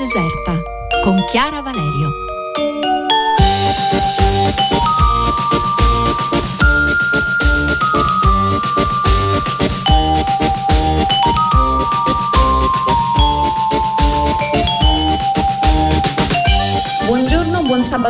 deserta con Chiara Valerio.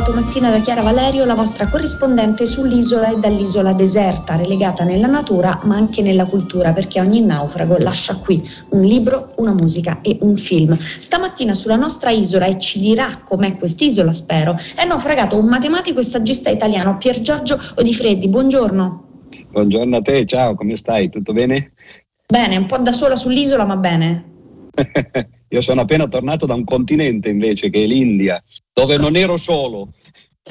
Sabato mattina da Chiara Valerio, la vostra corrispondente sull'isola e dall'isola deserta, relegata nella natura ma anche nella cultura, perché ogni naufrago lascia qui un libro, una musica e un film. Stamattina sulla nostra isola, e ci dirà com'è quest'isola, spero, è naufragato un matematico e saggista italiano, Pier Giorgio Odifreddi. Buongiorno. Buongiorno a te, ciao, come stai? Tutto bene? Bene, un po' da sola sull'isola, ma bene. Io sono appena tornato da un continente invece che è l'India, dove non ero solo,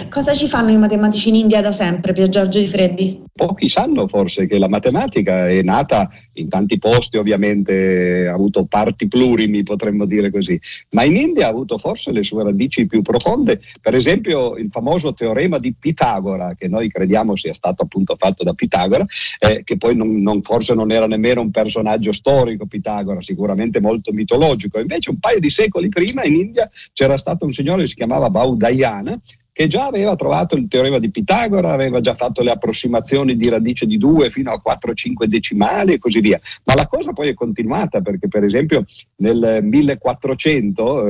Cosa ci fanno i matematici in India da sempre, Pier Giorgio Di Freddi? Pochi sanno forse che la matematica è nata in tanti posti, ovviamente ha avuto parti plurimi, potremmo dire così, ma in India ha avuto forse le sue radici più profonde, per esempio il famoso teorema di Pitagora, che noi crediamo sia stato appunto fatto da Pitagora, eh, che poi non, non, forse non era nemmeno un personaggio storico Pitagora, sicuramente molto mitologico, invece un paio di secoli prima in India c'era stato un signore che si chiamava Baudayana, che già aveva trovato il teorema di Pitagora, aveva già fatto le approssimazioni di radice di 2 fino a 4-5 decimali e così via. Ma la cosa poi è continuata perché per esempio nel 1400,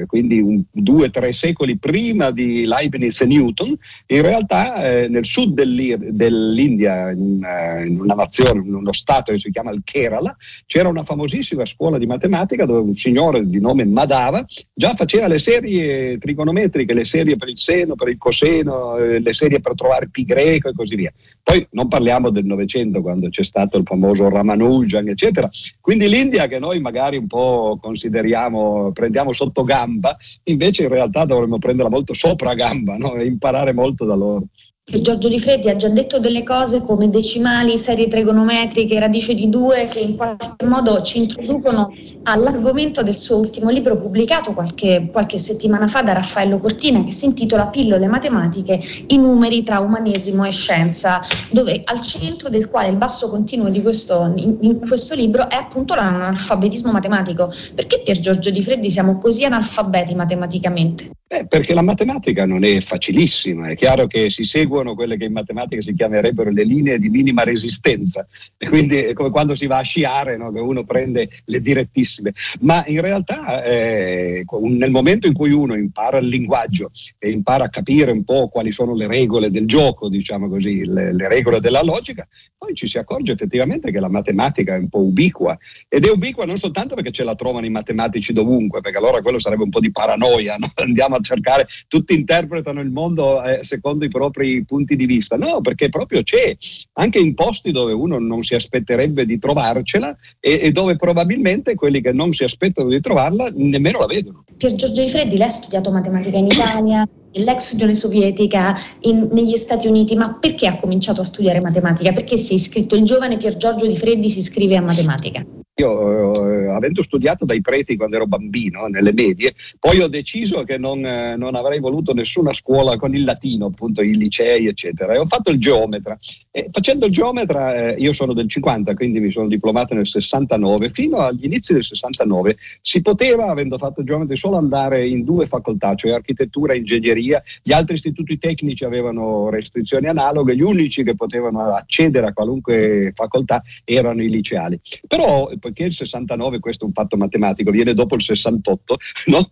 eh, quindi un, due o tre secoli prima di Leibniz e Newton, in realtà eh, nel sud dell'India, in, uh, in, una nazione, in uno stato che si chiama il Kerala, c'era una famosissima scuola di matematica dove un signore di nome Madava già faceva le serie trigonometriche, le serie per il seno, seno, per il coseno, eh, le serie per trovare pi greco e così via. Poi non parliamo del Novecento, quando c'è stato il famoso Ramanujan, eccetera. Quindi l'India che noi magari un po' consideriamo, prendiamo sotto gamba, invece in realtà dovremmo prenderla molto sopra gamba no? e imparare molto da loro. Giorgio Di Freddi ha già detto delle cose come decimali, serie trigonometriche, radice di due che in qualche modo ci introducono all'argomento del suo ultimo libro pubblicato qualche, qualche settimana fa da Raffaello Cortina che si intitola Pillole matematiche, i numeri tra umanesimo e scienza, dove al centro del quale il basso continuo di questo, in, in questo libro è appunto l'analfabetismo matematico. Perché per Giorgio Di Freddi siamo così analfabeti matematicamente? Eh, perché la matematica non è facilissima, è chiaro che si seguono quelle che in matematica si chiamerebbero le linee di minima resistenza, e quindi è come quando si va a sciare, no? che uno prende le direttissime, ma in realtà eh, nel momento in cui uno impara il linguaggio e impara a capire un po' quali sono le regole del gioco, diciamo così, le, le regole della logica, poi ci si accorge effettivamente che la matematica è un po' ubiqua ed è ubiqua non soltanto perché ce la trovano i matematici dovunque, perché allora quello sarebbe un po' di paranoia, no? andiamo a cercare, tutti interpretano il mondo eh, secondo i propri punti di vista. No, perché proprio c'è, anche in posti dove uno non si aspetterebbe di trovarcela e, e dove probabilmente quelli che non si aspettano di trovarla nemmeno la vedono. Pier Giorgio Di Freddi, lei ha studiato matematica in Italia, nell'ex Unione Sovietica, in, negli Stati Uniti, ma perché ha cominciato a studiare matematica? Perché si è iscritto il giovane Pier Giorgio Di Freddi si iscrive a matematica? Io, eh, avendo studiato dai preti quando ero bambino, nelle medie, poi ho deciso che non, eh, non, avrei voluto nessuna scuola con il latino, appunto i licei, eccetera, e ho fatto il geometra. E facendo il geometra, eh, io sono del 50, quindi mi sono diplomato nel 69, fino agli inizi del 69 si poteva, avendo fatto il geometra, solo andare in due facoltà, cioè architettura e ingegneria, gli altri istituti tecnici avevano restrizioni analoghe, gli unici che potevano accedere a qualunque facoltà erano i liceali. Però poiché il 69, questo è un fatto matematico, viene dopo il 68, no?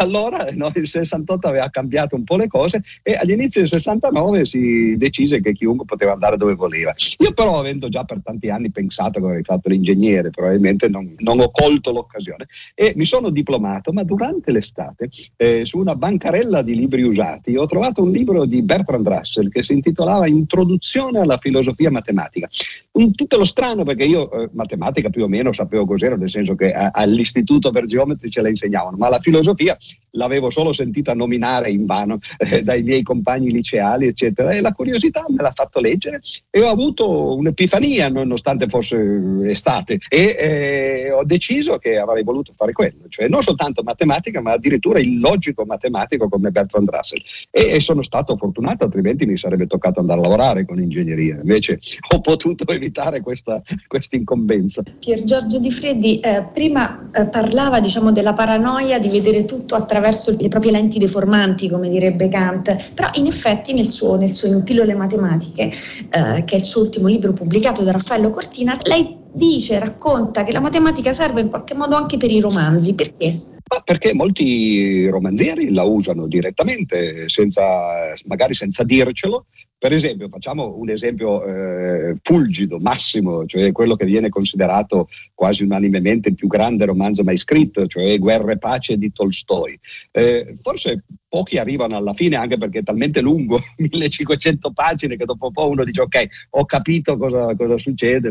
allora no, il 68 aveva cambiato un po' le cose e agli inizi del 69 si decise che chiunque poteva andare dove voleva. Io però, avendo già per tanti anni pensato che avrei fatto l'ingegnere, probabilmente non, non ho colto l'occasione e mi sono diplomato, ma durante l'estate, eh, su una bancarella di libri usati, ho trovato un libro di Bertrand Russell che si intitolava Introduzione alla filosofia matematica. Un titolo strano perché io eh, matematica più o meno sapevo cos'era, nel senso che all'istituto per geometri ce la insegnavano, ma la filosofia l'avevo solo sentita nominare in vano eh, dai miei compagni liceali, eccetera, e la curiosità me l'ha fatto leggere e ho avuto un'epifania, nonostante fosse estate, e eh, ho deciso che avrei voluto fare quello, cioè non soltanto matematica, ma addirittura il logico matematico come Bertrand Russell. E, e sono stato fortunato, altrimenti mi sarebbe toccato andare a lavorare con ingegneria. Invece ho potuto evitare questa incombenza. Pier Giorgio Di Freddi eh, prima eh, parlava diciamo, della paranoia di vedere tutto attraverso le proprie lenti deformanti, come direbbe Kant, però in effetti nel suo, nel suo In pillole matematiche, eh, che è il suo ultimo libro pubblicato da Raffaello Cortina, lei dice, racconta che la matematica serve in qualche modo anche per i romanzi. Perché? Ma perché molti romanzieri la usano direttamente, senza, magari senza dircelo, per esempio, facciamo un esempio eh, fulgido, massimo, cioè quello che viene considerato quasi unanimemente il più grande romanzo mai scritto, cioè Guerra e pace di Tolstoi. Eh, forse pochi arrivano alla fine anche perché è talmente lungo, 1500 pagine, che dopo un po' uno dice ok, ho capito cosa, cosa succede.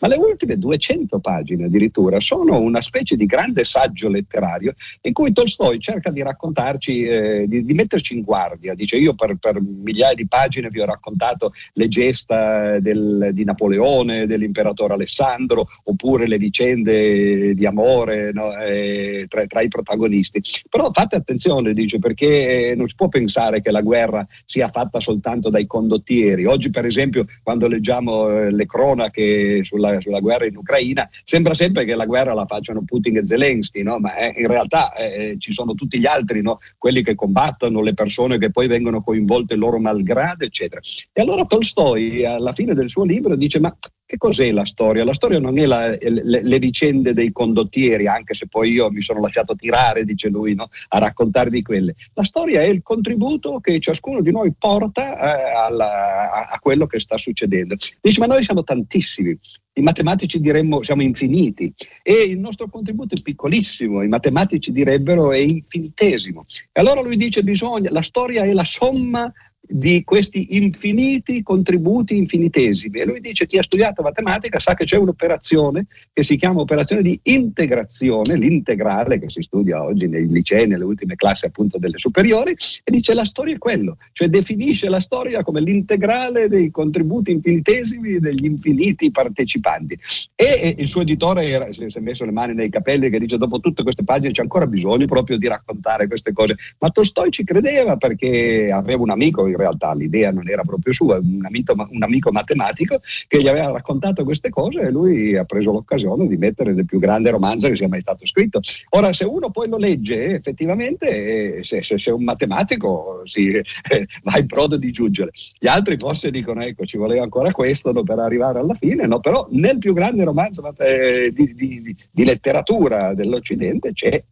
Ma le ultime 200 pagine addirittura sono una specie di grande saggio letterario in cui Tolstoi cerca di raccontarci, eh, di, di, metterci in guardia. Dice io per, per migliaia di pagine vi ho raccontato le gesta del, di Napoleone, dell'imperatore Alessandro, oppure le vicende di amore no, eh, tra, tra, i protagonisti. Però fate attenzione, dice, perché non si può pensare che la guerra sia fatta soltanto dai condottieri. Oggi, per esempio, quando leggiamo eh, le cronache sulla, sulla, guerra in Ucraina, sembra sempre che la guerra la facciano Putin e Zelensky, no? ma eh, in realtà eh, ci sono tutti gli altri, no? quelli che combattono, le persone che poi vengono coinvolte loro malgrado, eccetera. E allora Tolstoi alla fine del suo libro dice ma che cos'è la storia? La storia non è la, le, le, vicende dei condottieri, anche se poi io mi sono lasciato tirare, dice lui, no? a raccontarvi quelle. La storia è il contributo che ciascuno di noi porta eh, alla, a, a, quello che sta succedendo. Dice, ma noi siamo tantissimi. I matematici diremmo siamo infiniti e il nostro contributo è piccolissimo, i matematici direbbero è infinitesimo. E allora lui dice bisogna, la storia è la somma di questi infiniti contributi infinitesimi. E lui dice chi ha studiato matematica sa che c'è un'operazione che si chiama operazione di integrazione, l'integrale che si studia oggi nei licei, nelle ultime classi appunto delle superiori, e dice la storia è quello, cioè definisce la storia come l'integrale dei contributi infinitesimi degli infiniti partecipanti. E, e il suo editore era, si è messo le mani nei capelli che dice dopo tutte queste pagine c'è ancora bisogno proprio di raccontare queste cose. Ma Tolstoi ci credeva perché aveva un amico in realtà l'idea non era proprio sua, un amico, un amico matematico che gli aveva raccontato queste cose e lui ha preso l'occasione di mettere nel più grande romanzo che sia mai stato scritto. Ora, se uno poi lo legge, effettivamente, eh, se, se, se un matematico si, eh, va in prodo di giungere. Gli altri forse dicono, ecco, ci voleva ancora questo no, per arrivare alla fine, no? però nel più grande romanzo eh, di, di, di, di letteratura dell'Occidente c'è.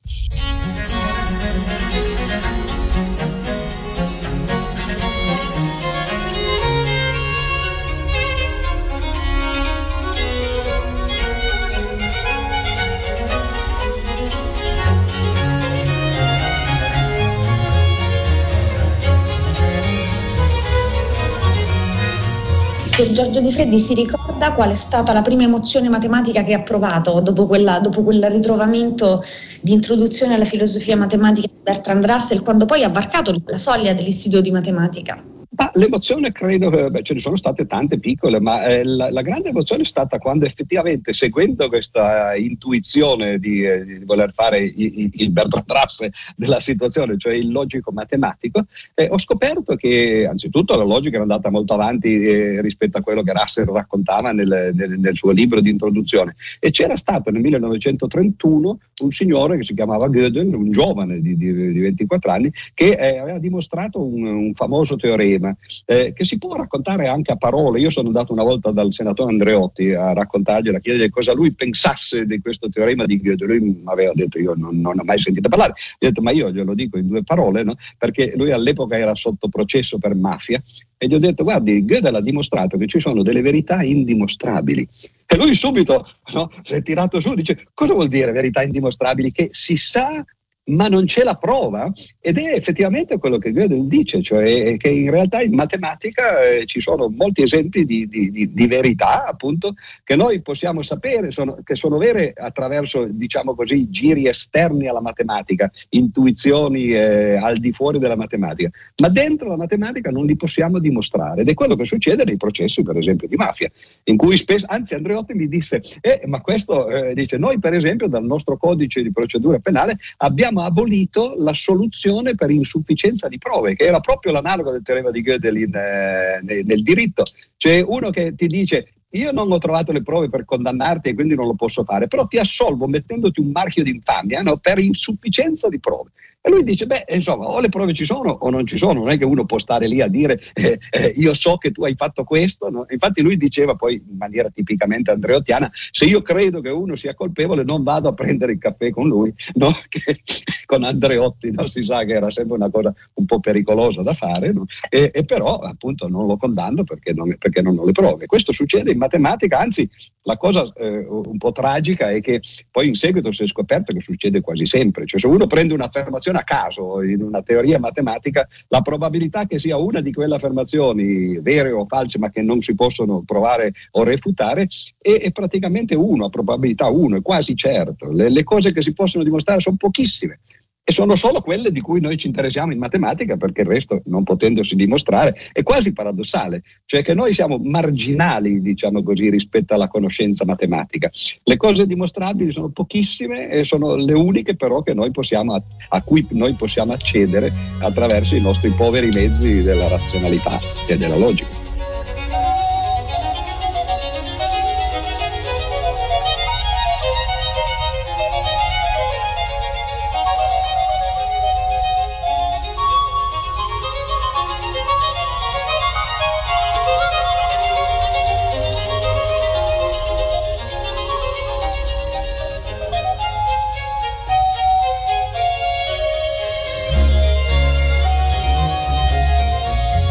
Giorgio Di Freddi si ricorda qual è stata la prima emozione matematica che ha provato dopo, quella, dopo quel ritrovamento di introduzione alla filosofia matematica di Bertrand Russell, quando poi ha varcato la soglia dell'istituto di matematica? Ma l'emozione credo che beh, ce ne sono state tante piccole, ma eh, la, la, grande emozione è stata quando effettivamente, seguendo questa intuizione di, eh, di voler fare il, il Bertrand Russell della situazione, cioè il logico matematico, eh, ho scoperto che anzitutto la logica era andata molto avanti eh, rispetto a quello che Russell raccontava nel, nel, nel, suo libro di introduzione. E c'era stato nel 1931 un signore che si chiamava Gödel, un giovane di, di, di 24 anni, che eh, aveva dimostrato un, un famoso teorema tema, eh, che si può raccontare anche a parole. Io sono andato una volta dal senatore Andreotti a raccontargli, a chiedergli cosa lui pensasse di questo teorema di Goethe. Lui mi aveva detto, io non, non ho mai sentito parlare, gli ho detto, ma io glielo dico in due parole, no? perché lui all'epoca era sotto processo per mafia e gli ho detto, guardi, Goethe ha dimostrato che ci sono delle verità indimostrabili. E lui subito no, si è tirato su, dice, cosa vuol dire verità indimostrabili? Che si sa ma non c'è la prova. Ed è effettivamente quello che Gödel dice, cioè che in realtà in matematica eh, ci sono molti esempi di, di, di, di, verità appunto che noi possiamo sapere, sono, che sono vere attraverso diciamo così giri esterni alla matematica, intuizioni eh, al di fuori della matematica, ma dentro la matematica non li possiamo dimostrare. Ed è quello che succede nei processi per esempio di mafia, in cui spesso, anzi Andreotti mi disse, eh, ma questo eh, dice noi per esempio dal nostro codice di procedura penale abbiamo abbiamo abolito la soluzione per insufficienza di prove, che era proprio l'analogo del teorema di Gödel in, eh, nel, diritto. C'è uno che ti dice io non ho trovato le prove per condannarti e quindi non lo posso fare, però ti assolvo mettendoti un marchio di infamia no? per insufficienza di prove. E lui dice, beh, insomma, o le prove ci sono o non ci sono, non è che uno può stare lì a dire, eh, eh, io so che tu hai fatto questo. No? Infatti lui diceva poi in maniera tipicamente andreottiana, se io credo che uno sia colpevole non vado a prendere il caffè con lui, no? che, con Andreotti no? si sa che era sempre una cosa un po' pericolosa da fare, e, e, però appunto non lo condanno perché non, perché non ho le prove. Questo succede in matematica, anzi la cosa eh, un po' tragica è che poi in seguito si è scoperto che succede quasi sempre, cioè se uno prende un'affermazione a caso in una teoria matematica, la probabilità che sia una di quelle affermazioni vere o false ma che non si possono provare o refutare è, è praticamente uno, a probabilità uno, è quasi certo. Le, le cose che si possono dimostrare sono pochissime e sono solo quelle di cui noi ci interessiamo in matematica perché il resto non potendosi dimostrare è quasi paradossale, cioè che noi siamo marginali, diciamo così, rispetto alla conoscenza matematica. Le cose dimostrabili sono pochissime e sono le uniche però possiamo, a cui noi possiamo accedere attraverso i nostri poveri mezzi della razionalità e della logica.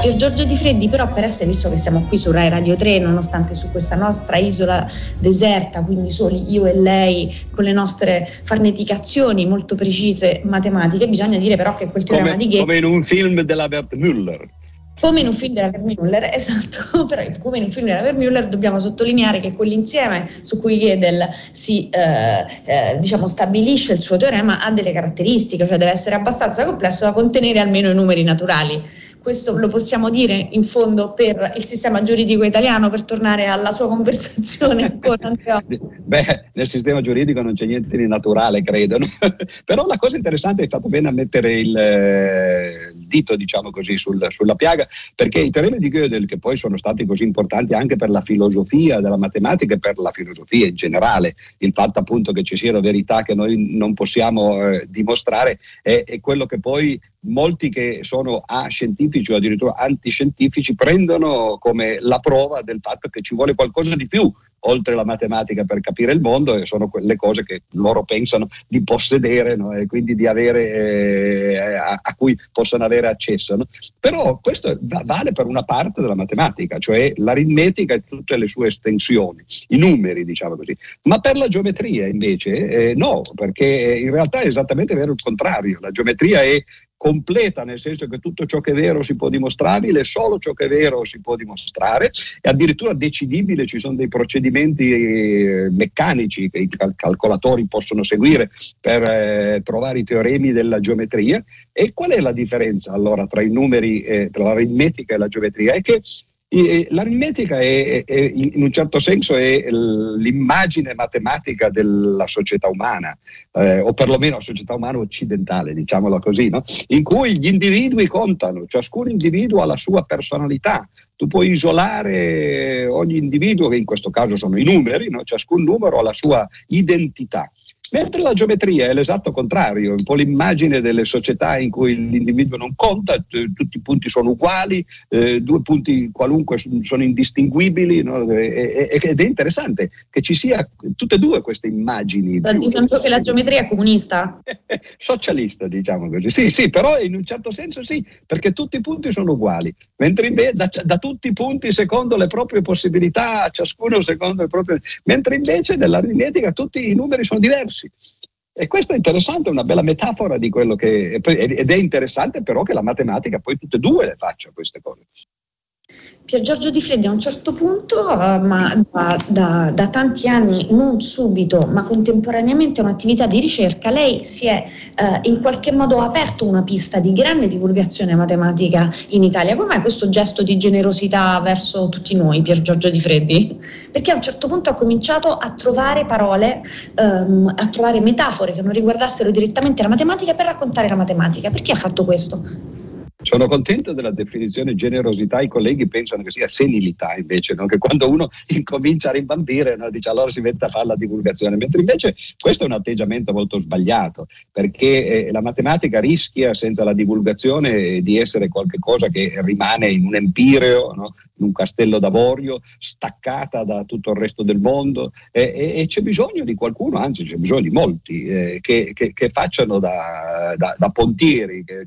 Pier Giorgio Di Freddi, però per essere, visto che siamo qui su Rai Radio 3, nonostante su questa nostra isola deserta, quindi soli io e lei, con le nostre farneticazioni molto precise matematiche, bisogna dire però che quel teorema come, di Gay... Come in un film della Bert Müller. Come in un film della Vermüller, esatto, però come in un film della Vermüller dobbiamo sottolineare che quell'insieme su cui Gödel si eh, eh, diciamo, stabilisce il suo teorema ha delle caratteristiche, cioè deve essere abbastanza complesso da contenere almeno i numeri naturali questo lo possiamo dire in fondo per il sistema giuridico italiano, per tornare alla sua conversazione ancora. Beh, nel sistema giuridico non c'è niente di naturale, credo. Però la cosa interessante è fatto bene a mettere il eh, dito, diciamo così, sul, sulla piaga, perché i teoremi di Gödel, che poi sono stati così importanti anche per la filosofia della matematica e per la filosofia in generale, il fatto appunto che ci siano verità che noi non possiamo eh, dimostrare, è, è quello che poi molti che sono ascientifici o addirittura antiscientifici prendono come la prova del fatto che ci vuole qualcosa di più oltre la matematica per capire il mondo e sono quelle cose che loro pensano di possedere no? e quindi di avere, eh, a, a, cui possono avere accesso. No? Però questo vale per una parte della matematica, cioè l'aritmetica e tutte le sue estensioni, i numeri diciamo così. Ma per la geometria invece eh, no, perché in realtà è esattamente vero il contrario. La geometria è completa, nel senso che tutto ciò che è vero si può dimostrabile, solo ciò che è vero si può dimostrare, e addirittura decidibile, ci sono dei procedimenti eh, meccanici che i calcolatori possono seguire per eh, trovare i teoremi della geometria. E qual è la differenza allora tra i numeri, eh, tra l'aritmetica e la geometria? È che L'aritmetica è, è, in un certo senso è l'immagine matematica della società umana, eh, o perlomeno la società umana occidentale, diciamolo così, no? in cui gli individui contano, ciascun individuo ha la sua personalità. Tu puoi isolare ogni individuo, che in questo caso sono i numeri, no? ciascun numero ha la sua identità. Mentre la geometria è l'esatto contrario, un po' l'immagine delle società in cui l'individuo non conta, t- tutti i punti sono uguali, eh, due punti qualunque sono indistinguibili no? e- e- ed è interessante che ci sia tutte e due queste immagini. Sta dicendo che la geometria è comunista? Socialista, diciamo così. Sì, sì, però in un certo senso sì, perché tutti i punti sono uguali, mentre invece da, da tutti i punti secondo le proprie possibilità, ciascuno secondo le proprie... mentre invece nell'aritmetica tutti i numeri sono diversi diversi. E questo è interessante, è una bella metafora di quello che... ed è interessante però che la matematica poi tutte e due le faccia queste cose. Pier Giorgio Di Freddi a un certo punto, uh, ma da, da, da, tanti anni, non subito, ma contemporaneamente un'attività di ricerca, lei si è uh, in qualche modo aperto una pista di grande divulgazione matematica in Italia. Mai questo gesto di generosità verso tutti noi, Pier Giorgio Di Freddi? Perché a un certo punto ha cominciato a trovare parole, um, a trovare metafore che non riguardassero direttamente la matematica per raccontare la matematica. Perché ha fatto questo? Sono contento della definizione generosità, i colleghi pensano che sia senilità invece, no? che quando uno incomincia a rimbambire no? dice allora si mette a fare la divulgazione, mentre invece questo è un atteggiamento molto sbagliato, perché eh, la matematica rischia senza la divulgazione di essere qualcosa che rimane in un empireo, no? In un castello d'avorio, staccata da tutto il resto del mondo e, e, e c'è bisogno di qualcuno, anzi c'è bisogno di molti, eh, che, che, che, facciano da, da, da pontieri che,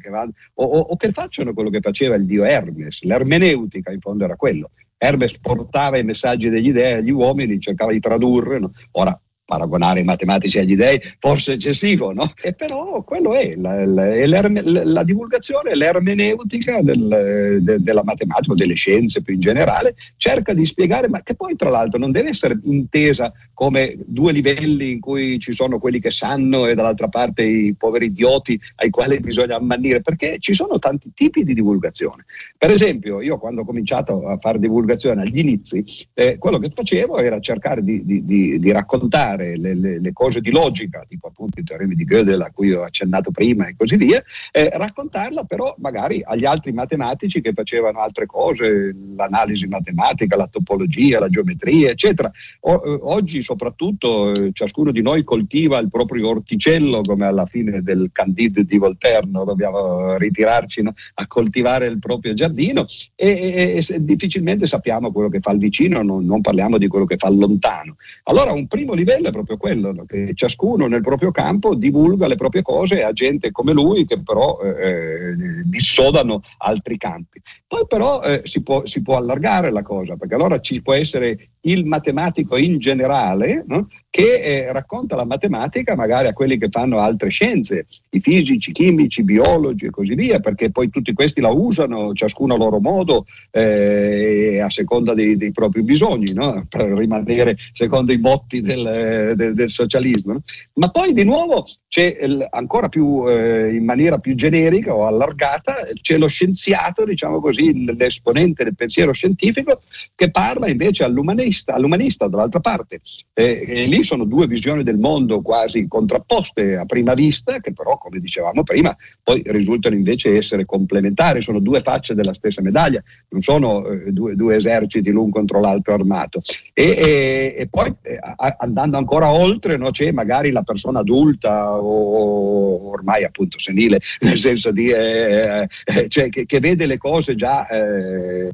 o, o, che facciano quello che faceva il dio Hermes. L'ermeneutica in fondo era quello. Hermes portava i messaggi degli dei agli uomini, cercava di tradurre. No? Ora, paragonare i matematici agli dei forse eccessivo, no? E però quello è la, la, la divulgazione, l'ermeneutica del, de, della matematica, delle scienze più in generale, cerca di spiegare, ma che poi tra l'altro non deve essere intesa come due livelli in cui ci sono quelli che sanno e dall'altra parte i poveri idioti ai quali bisogna ammannire, perché ci sono tanti tipi di divulgazione. Per esempio, io quando ho cominciato a fare divulgazione agli inizi, eh, quello che facevo era cercare di, di, di, di raccontare spiegare le, le, le, cose di logica, tipo appunto i teoremi di Gödel a cui ho accennato prima e così via, eh, raccontarla però magari agli altri matematici che facevano altre cose, l'analisi matematica, la topologia, la geometria, eccetera. O, eh, oggi soprattutto eh, ciascuno di noi coltiva il proprio orticello, come alla fine del Candide di Voltaire, no? dobbiamo ritirarci no? a coltivare il proprio giardino e, e, e, difficilmente sappiamo quello che fa il vicino, non, non parliamo di quello che fa lontano. Allora un primo livello è proprio quello, che ciascuno nel proprio campo divulga le proprie cose a gente come lui che però eh, eh, dissodano altri campi. Poi però eh, si, può, si, può, allargare la cosa, perché allora ci può essere il matematico in generale no? che eh, racconta la matematica magari a quelli che fanno altre scienze, i fisici, i chimici, i biologi e così via, perché poi tutti questi la usano, ciascuno a loro modo, eh, a seconda dei, dei propri bisogni, no? per rimanere secondo i botti del, del, del socialismo. No? Ma poi di nuovo c'è il, ancora più eh, in maniera più generica o allargata, c'è lo scienziato, diciamo così, l'esponente del pensiero scientifico che parla invece all'umanista, all'umanista dall'altra parte. Eh, e lì sono due visioni del mondo quasi contrapposte a prima vista, che però, come dicevamo prima, poi risultano invece essere complementari, sono due facce della stessa medaglia, non sono eh, due, due, eserciti l'un contro l'altro armato. E, e, e poi eh, andando ancora oltre, no, c'è magari la persona adulta o ormai appunto senile, nel senso di eh, eh, cioè che, che, vede le cose già eh,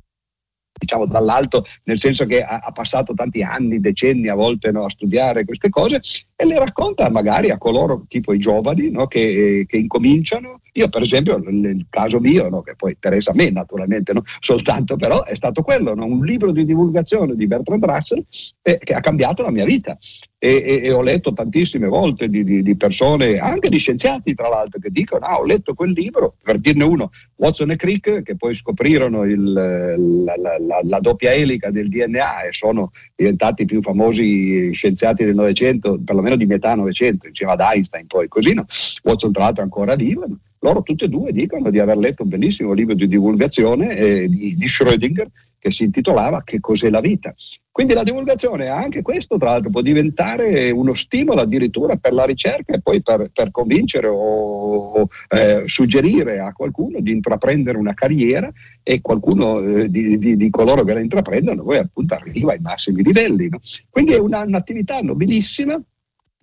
diciamo dall'alto, nel senso che ha, ha, passato tanti anni, decenni a volte no, a studiare queste cose e le racconta magari a coloro, tipo i giovani, no, che, che, incominciano. Io per esempio, nel caso mio, no, che poi interessa a me naturalmente, soltanto però è stato quello, un libro di divulgazione di Bertrand Russell eh, che ha cambiato la mia vita e, e, e ho letto tantissime volte di, di, di, persone, anche di scienziati tra l'altro, che dicono, ah, ho letto quel libro, per dirne uno, Watson e Crick, che poi scoprirono il, la, la, la, la, doppia elica del DNA e sono diventati i più famosi scienziati del Novecento, perlomeno di metà Novecento, insieme ad Einstein poi, così no? Watson tra l'altro è ancora vivo. Loro tutti e due dicono di aver letto un bellissimo libro di divulgazione eh, di, di Schrödinger che si intitolava Che cos'è la vita? Quindi la divulgazione, anche questo tra l'altro, può diventare uno stimolo addirittura per la ricerca e poi per, per convincere o eh, suggerire a qualcuno di intraprendere una carriera e qualcuno eh, di, di, di, coloro che la intraprendono poi appunto arriva ai massimi livelli. No? Quindi è una, un'attività nobilissima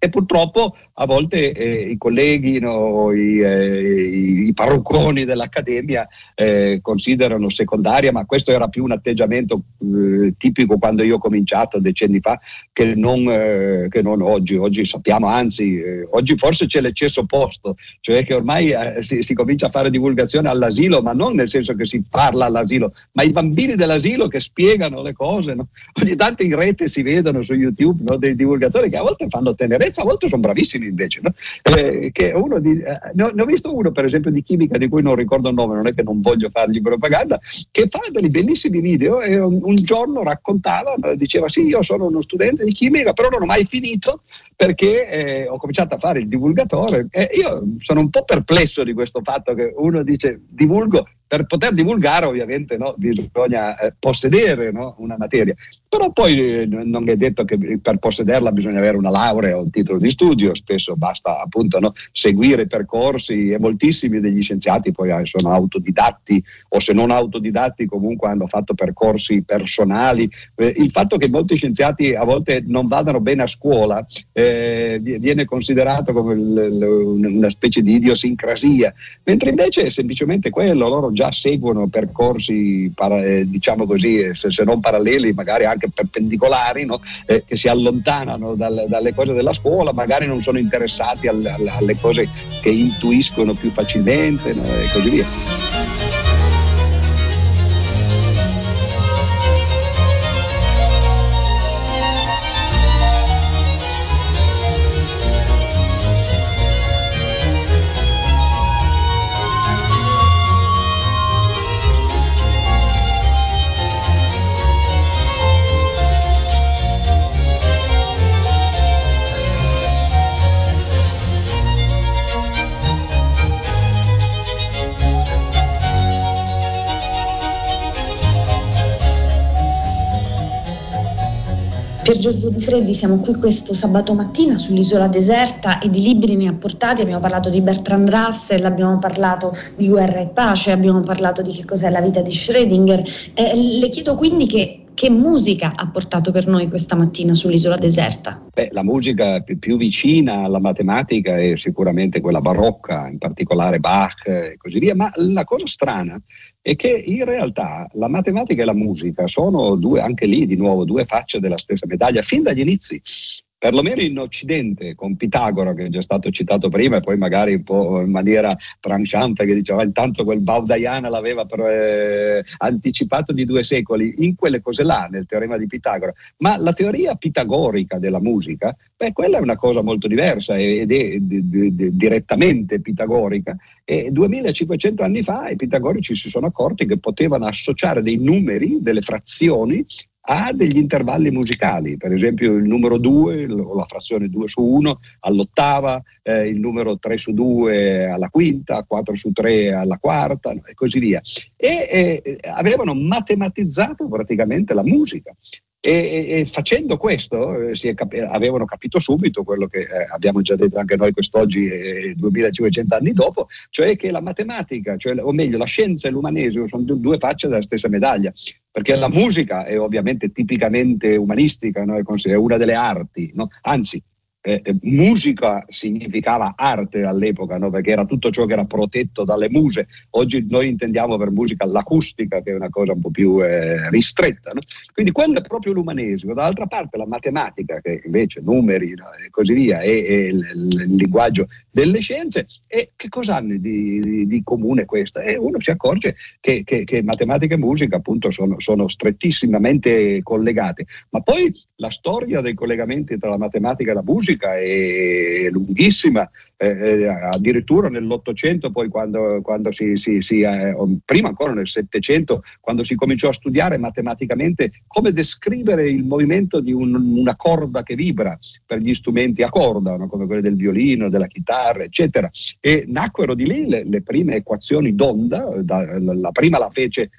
e purtroppo a volte eh, i colleghi, no, i, eh, i, parrocconi dell'Accademia eh, considerano secondaria, ma questo era più un atteggiamento eh, tipico quando io ho cominciato decenni fa che non, eh, che non oggi. Oggi sappiamo, anzi, eh, oggi forse c'è l'eccesso opposto, cioè che ormai si, si, comincia a fare divulgazione all'asilo, ma non nel senso che si parla all'asilo, ma i bambini dell'asilo che spiegano le cose. No? Ogni tanto in rete si vedono su YouTube no, dei divulgatori che a volte fanno tenerezza a volte sono bravissimi invece. No? Eh, di, eh, ne, ho, visto uno, per esempio, di chimica di cui non ricordo il nome, non è che non voglio fargli propaganda, che fa dei bellissimi video e un, un giorno raccontava, diceva sì, io sono uno studente di chimica, però non ho mai finito perché eh, ho cominciato a fare il divulgatore. io sono un po' perplesso di questo fatto che uno dice divulgo per poter divulgare ovviamente no, bisogna eh, possedere no, una materia, però poi eh, non è detto che per possederla bisogna avere una laurea o un titolo di studio, spesso basta appunto no, seguire percorsi e moltissimi degli scienziati poi eh, sono autodidatti o se non autodidatti comunque hanno fatto percorsi personali. Eh, il fatto che molti scienziati a volte non vadano bene a scuola eh, viene considerato come l- l- una specie di idiosincrasia, mentre invece è semplicemente quello, loro già seguono percorsi, eh, diciamo così, eh, se, se, non paralleli, magari anche perpendicolari, no? eh, che si allontanano dal, dalle cose della scuola, magari non sono interessati al, al, alle cose che intuiscono più facilmente no? e così via. Giorgio Di Freddi siamo qui questo sabato mattina sull'isola deserta e di libri ne ha portati, abbiamo parlato di Bertrand Russell, abbiamo parlato di guerra e pace, abbiamo parlato di che cos'è la vita di Schrödinger. Eh, le chiedo quindi che che musica ha portato per noi questa mattina sull'isola deserta? Beh, la musica più, più, vicina alla matematica è sicuramente quella barocca, in particolare Bach e così via, ma la cosa strana è che in realtà la matematica e la musica sono due, anche lì di nuovo, due facce della stessa medaglia, fin dagli inizi perlomeno in Occidente, con Pitagora, che è già stato citato prima, e poi magari un po' in maniera tranchante, che diceva intanto quel Baudaiana l'aveva però, eh, anticipato di due secoli, in quelle cose là, nel teorema di Pitagora. Ma la teoria pitagorica della musica, beh, quella è una cosa molto diversa ed è d- d- d- direttamente pitagorica. E 2500 anni fa i pitagorici si sono accorti che potevano associare dei numeri, delle frazioni, ha degli intervalli musicali, per esempio il numero 2 o la frazione 2 su 1 all'ottava, eh, il numero 3 su 2 alla quinta, 4 su 3 alla quarta e così via. E eh, avevano matematizzato praticamente la musica. E, e, e, facendo questo eh, capi- avevano capito subito quello che eh, abbiamo già detto anche noi quest'oggi, eh, 2500 anni dopo, cioè che la matematica, cioè, o meglio la scienza e l'umanesimo sono due facce della stessa medaglia, perché la musica è ovviamente tipicamente umanistica, no? è una delle arti, no? anzi eh, eh, musica significava arte all'epoca, no? perché era tutto ciò che era protetto dalle muse. Oggi noi intendiamo per musica l'acustica, che è una cosa un po' più eh, ristretta. No? Quindi quello è proprio l'umanesimo. Dall'altra parte la matematica, che invece numeri no? e così via, è, il, linguaggio delle scienze. E che cosa hanno di, di, di comune questa? E uno si accorge che, che, che matematica e musica appunto sono, sono strettissimamente collegate. Ma poi la storia dei collegamenti tra la matematica e la musica musica è lunghissima, eh, eh, addirittura nell'Ottocento, poi quando, quando si, si, si eh, prima ancora nel Settecento, quando si cominciò a studiare matematicamente come descrivere il movimento di un, una corda che vibra per gli strumenti a corda, no? come quelli del violino, della chitarra, eccetera. E nacquero di lì le, le prime equazioni d'onda, da, la prima la fece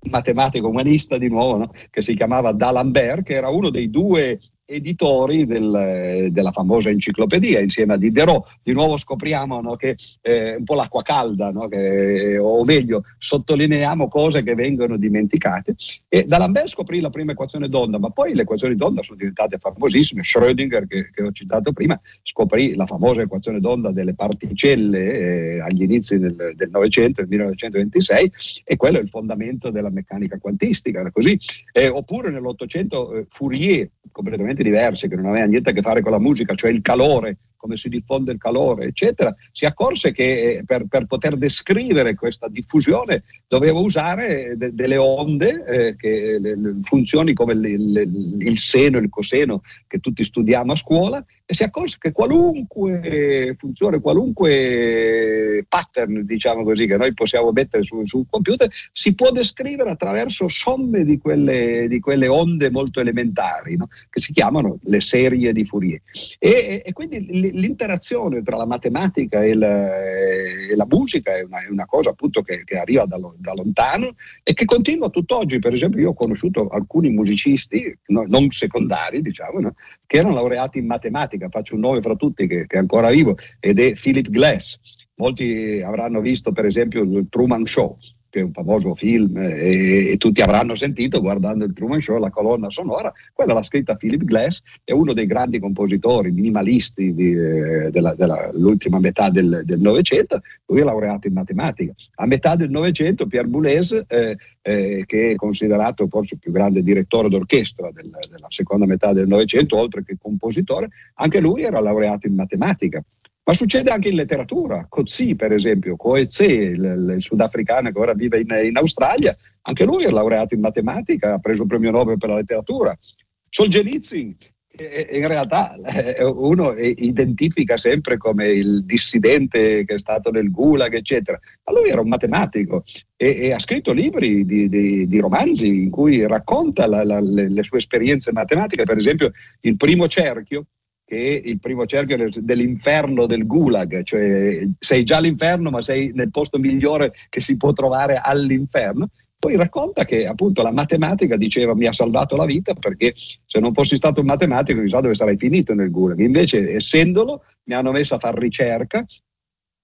un matematico umanista di nuovo, no? che si chiamava D'Alembert, che era uno dei due editori del, della famosa enciclopedia insieme a Diderot. Di nuovo scopriamo no, che è un po' l'acqua calda, no, che, o meglio, sottolineiamo cose che vengono dimenticate. E D'Alembert scoprì la prima equazione d'onda, ma poi le equazioni d'onda sono diventate famosissime. Schrödinger, che, che ho citato prima, scoprì la famosa equazione d'onda delle particelle eh, agli inizi del, del Novecento, nel 1926, e quello è il fondamento della meccanica quantistica. Così. Eh, oppure nell'Ottocento eh, Fourier, completamente completamente diverse, che non aveva niente a che fare con la musica, cioè il calore, come si diffonde il calore, eccetera, si accorse che eh, per, per poter descrivere questa diffusione doveva usare de, delle onde, eh, che, le, le funzioni come le, il seno il coseno che tutti studiamo a scuola, e si accorse che qualunque funzione, qualunque pattern, diciamo così, che noi possiamo mettere su, sul computer, si può descrivere attraverso somme di quelle, di quelle onde molto elementari, no? che si chiamano le serie di Fourier. E, e quindi l'interazione tra la matematica e la, e la musica è una, è una, cosa appunto che, che arriva da, da, lontano e che continua tutt'oggi. Per esempio, io ho conosciuto alcuni musicisti, no, non secondari, diciamo, no, che erano laureati in matematica. Faccio un nome fra tutti che, che è ancora vivo ed è Philip Glass. Molti avranno visto, per esempio, il Truman Show che è un famoso film e, e, tutti avranno sentito guardando il Truman Show la colonna sonora, quella l'ha scritta Philip Glass, è uno dei grandi compositori minimalisti di, eh, dell'ultima metà del Novecento, lui è laureato in matematica. A metà del Novecento Pierre Boulez, eh, eh, che è considerato forse il più grande direttore d'orchestra del, della seconda metà del Novecento, oltre che compositore, anche lui era laureato in matematica. Ma succede anche in letteratura. Coetzee, per esempio, Coetzee, il, il sudafricano che ora vive in, in, Australia, anche lui è laureato in matematica, ha preso il premio Nobel per la letteratura. Solzhenitsyn, in realtà uno identifica sempre come il dissidente che è stato nel Gulag, eccetera. Ma lui era un matematico e, e ha scritto libri di, di, di, romanzi in cui racconta la, la, le, le, sue esperienze matematiche. Per esempio, Il primo cerchio che il primo cerchio dell'inferno del gulag, cioè sei già all'inferno ma sei nel posto migliore che si può trovare all'inferno. Poi racconta che appunto la matematica diceva mi ha salvato la vita perché se non fossi stato un matematico chissà dove sarei finito nel gulag. Invece essendolo mi hanno messo a fare ricerca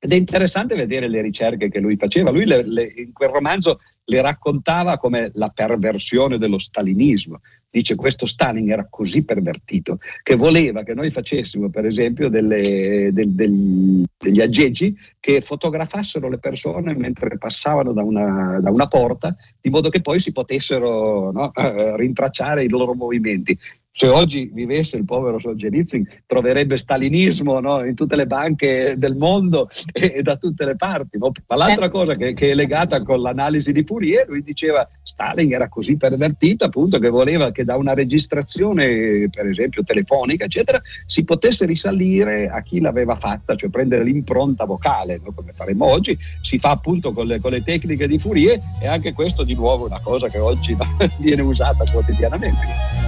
ed è interessante vedere le ricerche che lui faceva. Lui le, le, in quel romanzo le raccontava come la perversione dello stalinismo. Dice questo Stalin era così pervertito che voleva che noi facessimo, per esempio, delle, del, del, degli aggeggi che fotografassero le persone mentre passavano da una, da una porta, di modo che poi si potessero no, rintracciare i loro movimenti se oggi vivesse il povero Solzhenitsyn troverebbe stalinismo no? in tutte le banche del mondo e, e da tutte le parti. No? Ma l'altra eh. cosa che, che, è legata con l'analisi di Fourier, lui diceva Stalin era così pervertito appunto che voleva che da una registrazione, per esempio telefonica, eccetera, si potesse risalire a chi l'aveva fatta, cioè prendere l'impronta vocale, no? come faremo oggi, si fa appunto con le, con le, tecniche di Fourier e anche questo di nuovo è una cosa che oggi viene usata quotidianamente.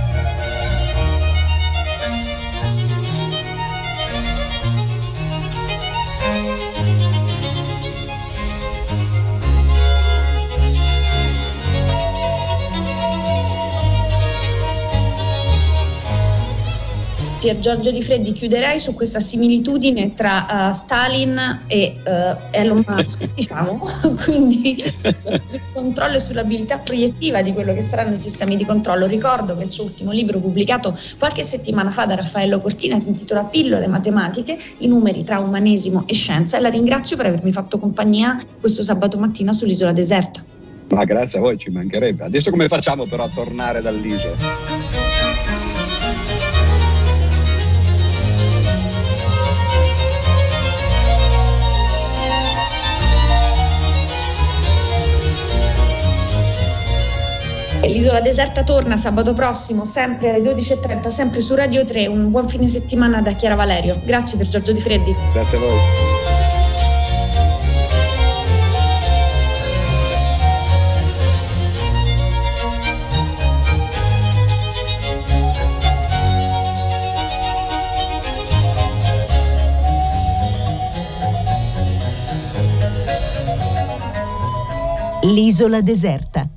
Pier Giorgio Di Freddi chiuderei su questa similitudine tra uh, Stalin e uh, Elon Musk, diciamo, quindi sul, sul controllo e sull'abilità proiettiva di quello che saranno i sistemi di controllo. Ricordo che il suo ultimo libro pubblicato qualche settimana fa da Raffaello Cortina si intitola Pillole matematiche, i numeri tra umanesimo e scienza e la ringrazio per avermi fatto compagnia questo sabato mattina sull'isola deserta. Ma grazie a voi, ci mancherebbe. Adesso come facciamo però a tornare dall'isola? L'isola deserta torna sabato prossimo, sempre alle 12.30, sempre su Radio 3. Un buon fine settimana da Chiara Valerio. Grazie per Giorgio Di Freddi. Grazie a voi. L'isola deserta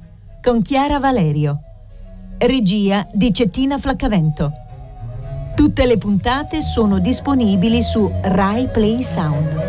con Chiara Valerio. Regia di Cettina Flaccavento. Tutte le puntate sono disponibili su Rai Play Sound.